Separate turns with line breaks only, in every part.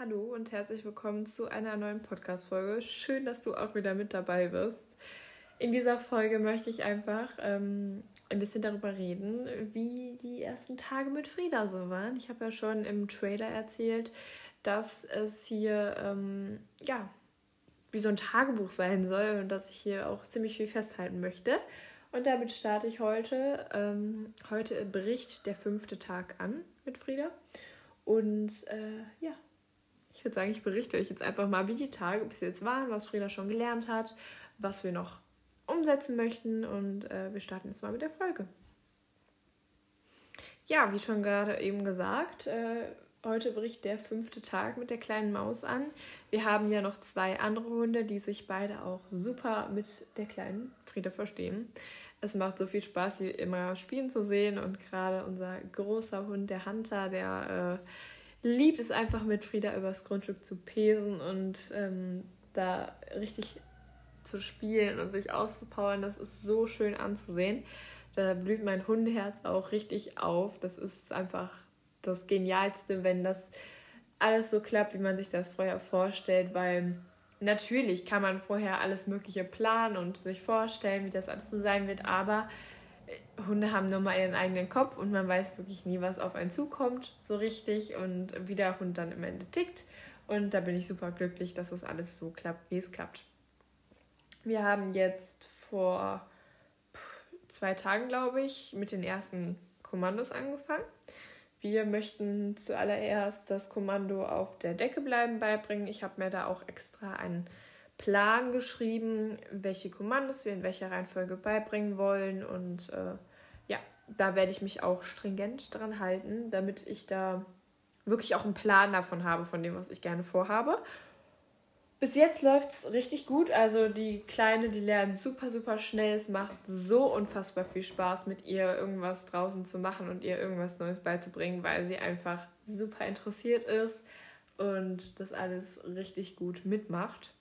Hallo und herzlich willkommen zu einer neuen Podcast-Folge. Schön, dass du auch wieder mit dabei bist. In dieser Folge möchte ich einfach ähm, ein bisschen darüber reden, wie die ersten Tage mit Frieda so waren. Ich habe ja schon im Trailer erzählt, dass es hier ähm, ja wie so ein Tagebuch sein soll und dass ich hier auch ziemlich viel festhalten möchte. Und damit starte ich heute. Ähm, heute Bericht der fünfte Tag an mit Frieda. Und äh, ja, ich würde sagen, ich berichte euch jetzt einfach mal, wie die Tage bis jetzt waren, was Frieda schon gelernt hat, was wir noch umsetzen möchten. Und äh, wir starten jetzt mal mit der Folge. Ja, wie schon gerade eben gesagt, äh, Heute bricht der fünfte Tag mit der kleinen Maus an. Wir haben ja noch zwei andere Hunde, die sich beide auch super mit der kleinen Frieda verstehen. Es macht so viel Spaß, sie immer spielen zu sehen und gerade unser großer Hund, der Hunter, der äh, liebt es einfach mit Frieda übers Grundstück zu pesen und ähm, da richtig zu spielen und sich auszupowern. Das ist so schön anzusehen. Da blüht mein Hundeherz auch richtig auf. Das ist einfach das Genialste, wenn das alles so klappt, wie man sich das vorher vorstellt, weil natürlich kann man vorher alles Mögliche planen und sich vorstellen, wie das alles so sein wird, aber Hunde haben nur mal ihren eigenen Kopf und man weiß wirklich nie, was auf einen zukommt, so richtig und wie der Hund dann im Ende tickt. Und da bin ich super glücklich, dass das alles so klappt, wie es klappt. Wir haben jetzt vor zwei Tagen, glaube ich, mit den ersten Kommandos angefangen. Wir möchten zuallererst das Kommando auf der Decke bleiben beibringen. Ich habe mir da auch extra einen Plan geschrieben, welche Kommandos wir in welcher Reihenfolge beibringen wollen. Und äh, ja, da werde ich mich auch stringent dran halten, damit ich da wirklich auch einen Plan davon habe, von dem, was ich gerne vorhabe. Bis jetzt läuft es richtig gut. Also die Kleine, die lernt super, super schnell. Es macht so unfassbar viel Spaß, mit ihr irgendwas draußen zu machen und ihr irgendwas Neues beizubringen, weil sie einfach super interessiert ist und das alles richtig gut mitmacht.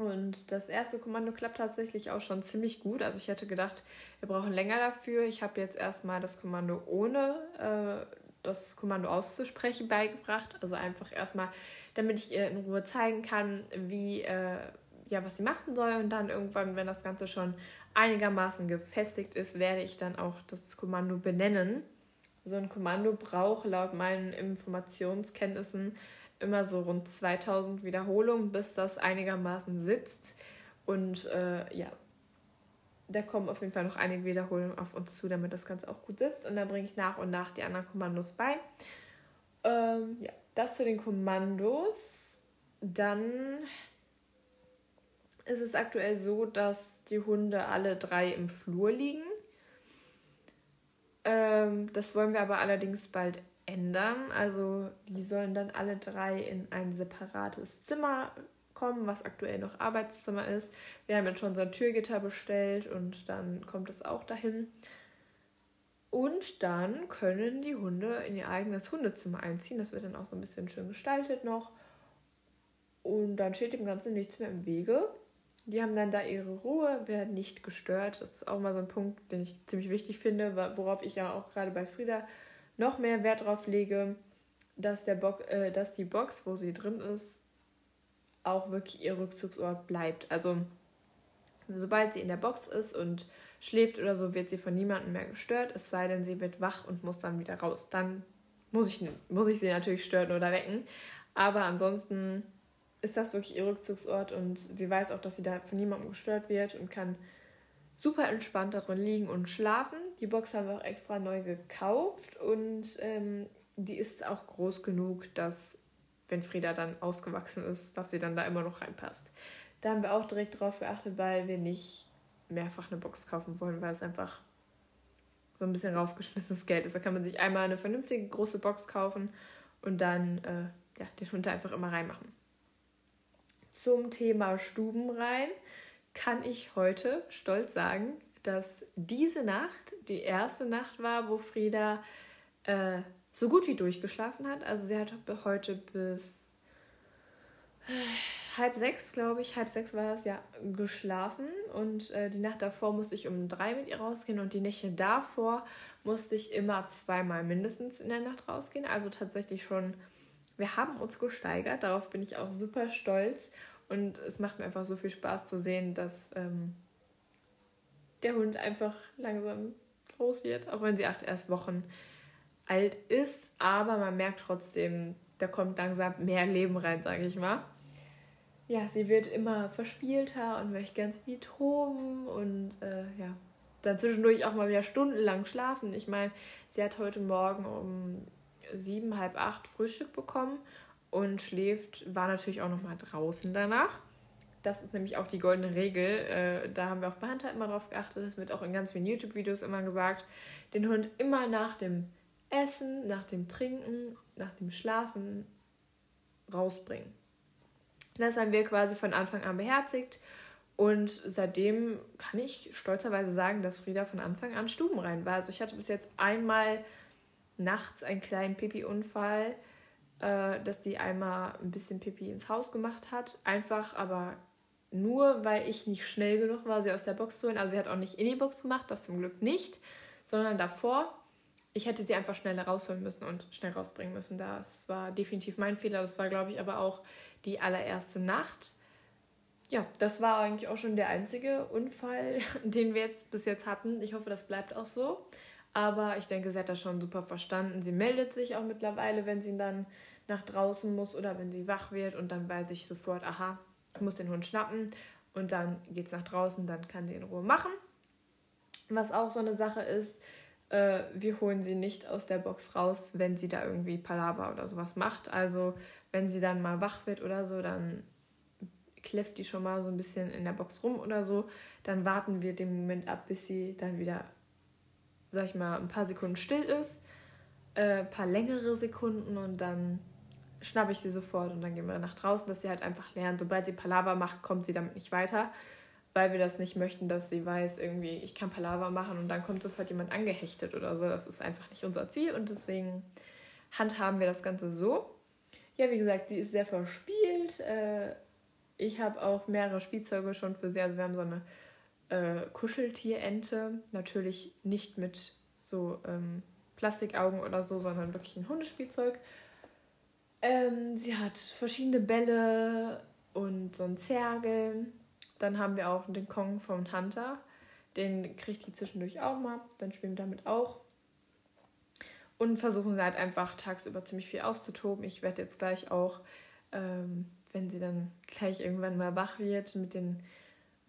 Und das erste Kommando klappt tatsächlich auch schon ziemlich gut. Also ich hätte gedacht, wir brauchen länger dafür. Ich habe jetzt erstmal das Kommando ohne äh, das Kommando auszusprechen beigebracht. Also einfach erstmal damit ich ihr in Ruhe zeigen kann, wie, äh, ja, was sie machen soll. Und dann irgendwann, wenn das Ganze schon einigermaßen gefestigt ist, werde ich dann auch das Kommando benennen. So ein Kommando braucht laut meinen Informationskenntnissen immer so rund 2000 Wiederholungen, bis das einigermaßen sitzt. Und äh, ja, da kommen auf jeden Fall noch einige Wiederholungen auf uns zu, damit das Ganze auch gut sitzt. Und dann bringe ich nach und nach die anderen Kommandos bei. Ähm, ja, das zu den Kommandos. Dann ist es aktuell so, dass die Hunde alle drei im Flur liegen. Ähm, das wollen wir aber allerdings bald ändern. Also die sollen dann alle drei in ein separates Zimmer kommen, was aktuell noch Arbeitszimmer ist. Wir haben jetzt schon so ein Türgitter bestellt und dann kommt es auch dahin. Und dann können die Hunde in ihr eigenes Hundezimmer einziehen. Das wird dann auch so ein bisschen schön gestaltet noch. Und dann steht dem Ganzen nichts mehr im Wege. Die haben dann da ihre Ruhe, werden nicht gestört. Das ist auch mal so ein Punkt, den ich ziemlich wichtig finde, worauf ich ja auch gerade bei Frieda noch mehr Wert drauf lege, dass, der Bo äh, dass die Box, wo sie drin ist, auch wirklich ihr Rückzugsort bleibt. Also sobald sie in der Box ist und schläft oder so, wird sie von niemandem mehr gestört, es sei denn, sie wird wach und muss dann wieder raus. Dann muss ich, muss ich sie natürlich stören oder wecken. Aber ansonsten ist das wirklich ihr Rückzugsort und sie weiß auch, dass sie da von niemandem gestört wird und kann super entspannt darin liegen und schlafen. Die Box haben wir auch extra neu gekauft und ähm, die ist auch groß genug, dass, wenn Frieda dann ausgewachsen ist, dass sie dann da immer noch reinpasst. Da haben wir auch direkt drauf geachtet, weil wir nicht mehrfach eine Box kaufen wollen, weil es einfach so ein bisschen rausgeschmissenes Geld ist. Da kann man sich einmal eine vernünftige große Box kaufen und dann äh, ja, den Hund einfach immer reinmachen. Zum Thema Stubenrein kann ich heute stolz sagen, dass diese Nacht die erste Nacht war, wo Frieda äh, so gut wie durchgeschlafen hat. Also sie hat heute bis äh, halb sechs, glaube ich, halb sechs war es ja, geschlafen. Und äh, die Nacht davor musste ich um drei mit ihr rausgehen und die Nächte davor musste ich immer zweimal mindestens in der Nacht rausgehen. Also tatsächlich schon wir haben uns gesteigert, darauf bin ich auch super stolz und es macht mir einfach so viel Spaß zu sehen, dass ähm, der Hund einfach langsam groß wird, auch wenn sie acht erst Wochen alt ist, aber man merkt trotzdem, da kommt langsam mehr Leben rein, sage ich mal. Ja, sie wird immer verspielter und möchte ganz viel toben und äh, ja, dann zwischendurch auch mal wieder stundenlang schlafen. Ich meine, sie hat heute Morgen um sieben, halb acht Frühstück bekommen und schläft, war natürlich auch noch mal draußen danach. Das ist nämlich auch die goldene Regel. Äh, da haben wir auch bei Hunter immer drauf geachtet. Das wird auch in ganz vielen YouTube-Videos immer gesagt. Den Hund immer nach dem Essen, nach dem Trinken, nach dem Schlafen rausbringen. Das haben wir quasi von Anfang an beherzigt. Und seitdem kann ich stolzerweise sagen, dass Frieda von Anfang an stubenrein war. Also ich hatte bis jetzt einmal nachts einen kleinen Pipi-Unfall, äh, dass die einmal ein bisschen Pipi ins Haus gemacht hat. Einfach aber nur, weil ich nicht schnell genug war, sie aus der Box zu holen. Also sie hat auch nicht in die Box gemacht, das zum Glück nicht, sondern davor. Ich hätte sie einfach schneller rausholen müssen und schnell rausbringen müssen. Das war definitiv mein Fehler. Das war, glaube ich, aber auch die allererste Nacht. Ja, das war eigentlich auch schon der einzige Unfall, den wir jetzt bis jetzt hatten. Ich hoffe, das bleibt auch so. Aber ich denke, sie hat das schon super verstanden. Sie meldet sich auch mittlerweile, wenn sie dann nach draußen muss oder wenn sie wach wird und dann weiß ich sofort, aha, ich muss den Hund schnappen und dann geht es nach draußen, dann kann sie in Ruhe machen. Was auch so eine Sache ist, äh, wir holen sie nicht aus der Box raus, wenn sie da irgendwie Palaver oder sowas macht. Also wenn sie dann mal wach wird oder so, dann kläfft die schon mal so ein bisschen in der Box rum oder so. Dann warten wir den Moment ab, bis sie dann wieder sag ich mal, ein paar Sekunden still ist, äh, ein paar längere Sekunden und dann schnappe ich sie sofort und dann gehen wir nach draußen, dass sie halt einfach lernt. Sobald sie Palaver macht, kommt sie damit nicht weiter, weil wir das nicht möchten, dass sie weiß, irgendwie, ich kann Palaver machen und dann kommt sofort jemand angehechtet oder so. Das ist einfach nicht unser Ziel und deswegen handhaben wir das Ganze so. Ja, wie gesagt, sie ist sehr verspielt. Äh, ich habe auch mehrere Spielzeuge schon für sie. Also wir haben so eine äh, Kuscheltierente. Natürlich nicht mit so ähm, Plastikaugen oder so, sondern wirklich ein Hundespielzeug. Ähm, sie hat verschiedene Bälle und so ein Zergel. Dann haben wir auch den Kong vom Hunter. Den kriegt die zwischendurch auch mal. Dann spielen wir damit auch. Und versuchen sie halt einfach tagsüber ziemlich viel auszutoben. Ich werde jetzt gleich auch, ähm, wenn sie dann gleich irgendwann mal wach wird, mit den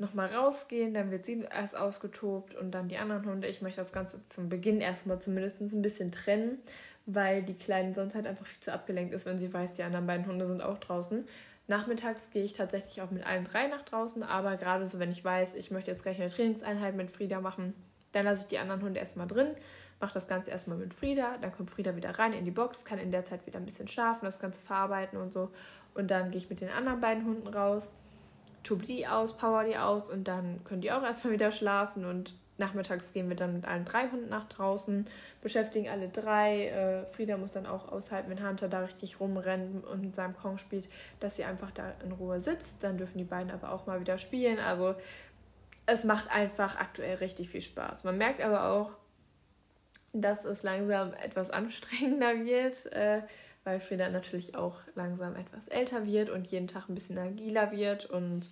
nochmal rausgehen, dann wird sie erst ausgetobt und dann die anderen Hunde. Ich möchte das Ganze zum Beginn erstmal zumindest ein bisschen trennen, weil die Kleine sonst halt einfach viel zu abgelenkt ist, wenn sie weiß, die anderen beiden Hunde sind auch draußen. Nachmittags gehe ich tatsächlich auch mit allen drei nach draußen, aber gerade so, wenn ich weiß, ich möchte jetzt gleich eine Trainingseinheit mit Frieda machen, dann lasse ich die anderen Hunde erstmal drin, mache das Ganze erstmal mit Frieda, dann kommt Frieda wieder rein in die Box, kann in der Zeit wieder ein bisschen schlafen, das Ganze verarbeiten und so. Und dann gehe ich mit den anderen beiden Hunden raus tube die aus, power die aus und dann können die auch erstmal wieder schlafen und nachmittags gehen wir dann mit allen drei Hunden nach draußen, beschäftigen alle drei. Äh, Frieda muss dann auch aushalten, wenn Hunter da richtig rumrennt und mit seinem Kong spielt, dass sie einfach da in Ruhe sitzt. Dann dürfen die beiden aber auch mal wieder spielen. Also es macht einfach aktuell richtig viel Spaß. Man merkt aber auch, dass es langsam etwas anstrengender wird. Äh, weil Frieda natürlich auch langsam etwas älter wird und jeden Tag ein bisschen agiler wird. Und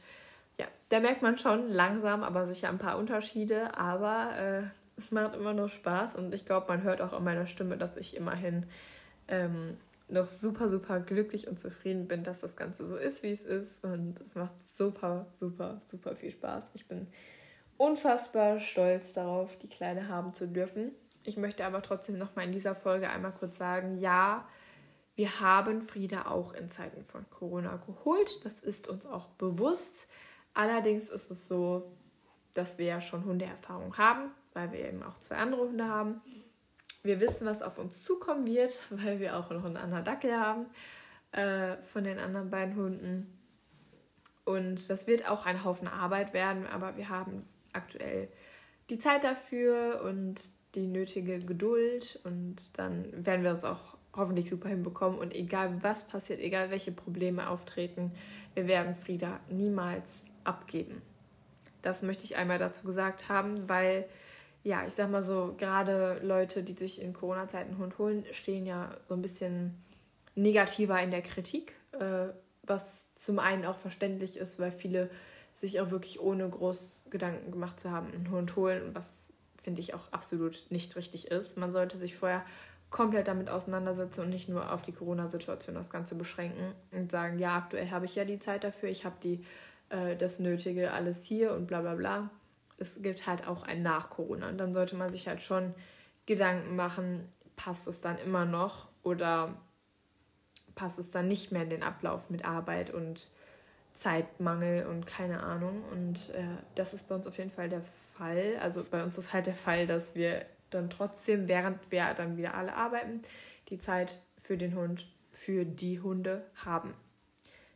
ja, da merkt man schon langsam, aber sicher ein paar Unterschiede. Aber äh, es macht immer noch Spaß und ich glaube, man hört auch an meiner Stimme, dass ich immerhin ähm, noch super, super glücklich und zufrieden bin, dass das Ganze so ist, wie es ist. Und es macht super, super, super viel Spaß. Ich bin unfassbar stolz darauf, die Kleine haben zu dürfen. Ich möchte aber trotzdem noch mal in dieser Folge einmal kurz sagen, ja, wir haben Frieda auch in Zeiten von Corona geholt. Das ist uns auch bewusst. Allerdings ist es so, dass wir ja schon Hundeerfahrung haben, weil wir eben auch zwei andere Hunde haben. Wir wissen, was auf uns zukommen wird, weil wir auch noch einen anderen Dackel haben äh, von den anderen beiden Hunden. Und das wird auch ein Haufen Arbeit werden, aber wir haben aktuell die Zeit dafür und die nötige Geduld und dann werden wir uns auch hoffentlich super hinbekommen. Und egal was passiert, egal welche Probleme auftreten, wir werden Frieda niemals abgeben. Das möchte ich einmal dazu gesagt haben, weil, ja, ich sag mal so, gerade Leute, die sich in Corona-Zeiten Hund holen, stehen ja so ein bisschen negativer in der Kritik, äh, was zum einen auch verständlich ist, weil viele sich auch wirklich ohne groß Gedanken gemacht zu haben einen Hund holen, was finde ich auch absolut nicht richtig ist. Man sollte sich vorher komplett damit auseinandersetzen und nicht nur auf die Corona-Situation das Ganze beschränken und sagen, ja, aktuell habe ich ja die Zeit dafür, ich habe die äh, das Nötige alles hier und bla bla bla. Es gibt halt auch ein nach Corona und dann sollte man sich halt schon Gedanken machen, passt es dann immer noch oder passt es dann nicht mehr in den Ablauf mit Arbeit und Zeitmangel und keine Ahnung. Und äh, das ist bei uns auf jeden Fall der Fall. Also bei uns ist halt der Fall, dass wir dann trotzdem, während wir dann wieder alle arbeiten, die Zeit für den Hund, für die Hunde haben.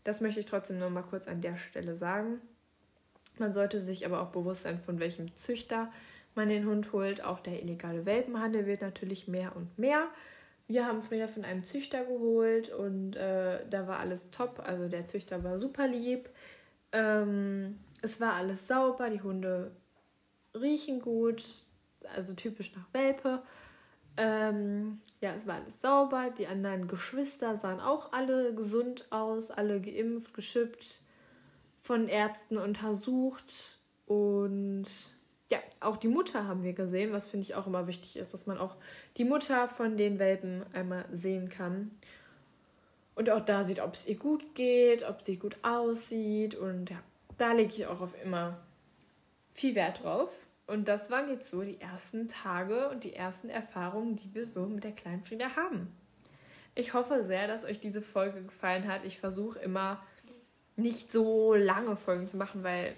Das möchte ich trotzdem noch mal kurz an der Stelle sagen. Man sollte sich aber auch bewusst sein, von welchem Züchter man den Hund holt. Auch der illegale Welpenhandel wird natürlich mehr und mehr. Wir haben früher von einem Züchter geholt und äh, da war alles top. Also der Züchter war super lieb. Ähm, es war alles sauber, die Hunde riechen gut, also typisch nach Welpe. Ähm, ja, es war alles sauber. Die anderen Geschwister sahen auch alle gesund aus, alle geimpft, geschippt, von Ärzten untersucht und ja, auch die Mutter haben wir gesehen, was finde ich auch immer wichtig ist, dass man auch die Mutter von den Welpen einmal sehen kann. Und auch da sieht, ob es ihr gut geht, ob sie gut aussieht. Und ja, da lege ich auch auf immer viel Wert drauf. Und das waren jetzt so die ersten Tage und die ersten Erfahrungen, die wir so mit der kleinen Frieda haben. Ich hoffe sehr, dass euch diese Folge gefallen hat. Ich versuche immer nicht so lange Folgen zu machen, weil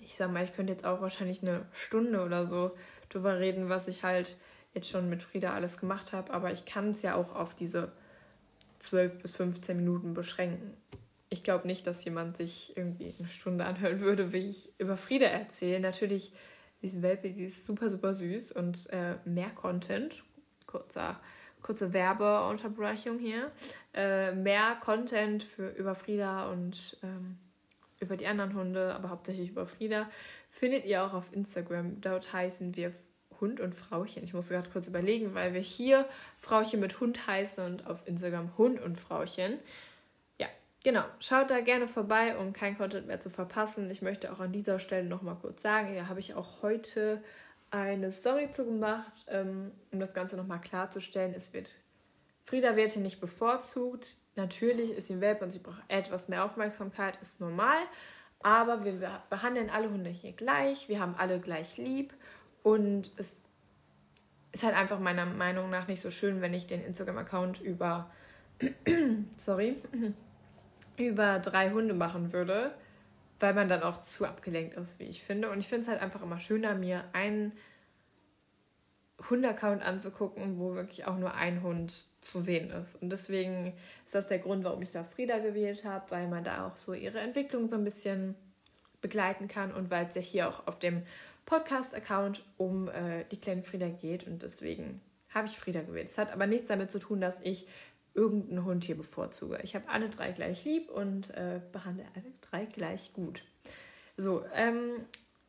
ich sag mal, ich könnte jetzt auch wahrscheinlich eine Stunde oder so drüber reden, was ich halt jetzt schon mit Frieda alles gemacht habe, aber ich kann es ja auch auf diese 12 bis 15 Minuten beschränken. Ich glaube nicht, dass jemand sich irgendwie eine Stunde anhören würde, wie ich über Frieda erzähle. Natürlich, diese Welpe, die ist super, super süß und äh, mehr Content. Kurzer, kurze Werbeunterbrechung hier. Äh, mehr Content für, über Frieda und ähm, über die anderen Hunde, aber hauptsächlich über Frieda, findet ihr auch auf Instagram. Dort heißen wir Hund und Frauchen. Ich muss gerade kurz überlegen, weil wir hier Frauchen mit Hund heißen und auf Instagram Hund und Frauchen. Genau. Schaut da gerne vorbei, um kein Content mehr zu verpassen. Ich möchte auch an dieser Stelle nochmal kurz sagen, ja, habe ich auch heute eine Story zu gemacht, ähm, um das Ganze nochmal klarzustellen. Es wird, Frieda wird hier nicht bevorzugt. Natürlich ist sie ein Welpe und sie braucht etwas mehr Aufmerksamkeit, ist normal. Aber wir behandeln alle Hunde hier gleich. Wir haben alle gleich lieb. Und es ist halt einfach meiner Meinung nach nicht so schön, wenn ich den Instagram-Account über, sorry, über drei Hunde machen würde, weil man dann auch zu abgelenkt ist, wie ich finde. Und ich finde es halt einfach immer schöner, mir einen Hundaccount anzugucken, wo wirklich auch nur ein Hund zu sehen ist. Und deswegen ist das der Grund, warum ich da Frieda gewählt habe, weil man da auch so ihre Entwicklung so ein bisschen begleiten kann und weil es ja hier auch auf dem Podcast-Account um äh, die kleine Frieda geht und deswegen habe ich Frieda gewählt. Es hat aber nichts damit zu tun, dass ich irgendeinen Hund hier bevorzuge. Ich habe alle drei gleich lieb und äh, behandle alle drei gleich gut. So, ähm,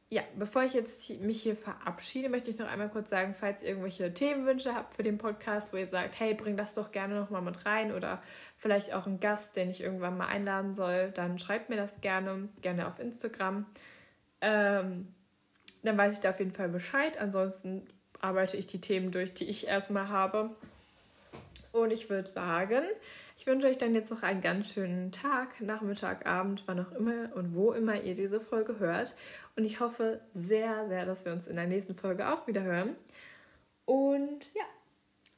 ja, bevor ich jetzt mich hier verabschiede, möchte ich noch einmal kurz sagen, falls ihr irgendwelche Themenwünsche habt für den Podcast, wo ihr sagt, hey, bring das doch gerne nochmal mit rein oder vielleicht auch einen Gast, den ich irgendwann mal einladen soll, dann schreibt mir das gerne, gerne auf Instagram. Ähm, dann weiß ich da auf jeden Fall Bescheid. Ansonsten arbeite ich die Themen durch, die ich erstmal habe. Und ich würde sagen, ich wünsche euch dann jetzt noch einen ganz schönen Tag, Nachmittag, Abend, wann auch immer und wo immer ihr diese Folge hört. Und ich hoffe sehr, sehr, dass wir uns in der nächsten Folge auch wieder hören. Und ja,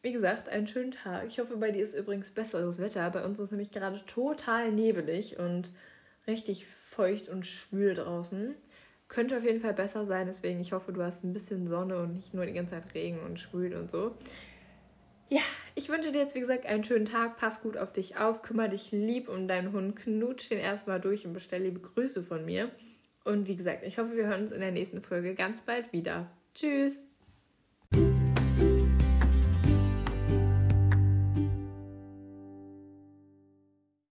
wie gesagt, einen schönen Tag. Ich hoffe, bei dir ist übrigens besseres Wetter. Bei uns ist nämlich gerade total nebelig und richtig feucht und schwül draußen. Könnte auf jeden Fall besser sein, deswegen ich hoffe, du hast ein bisschen Sonne und nicht nur die ganze Zeit Regen und schwül und so. Ja, ich wünsche dir jetzt, wie gesagt, einen schönen Tag. Pass gut auf dich auf, kümmere dich lieb um deinen Hund, knutsch den erstmal durch und bestell liebe Grüße von mir. Und wie gesagt, ich hoffe, wir hören uns in der nächsten Folge ganz bald wieder. Tschüss!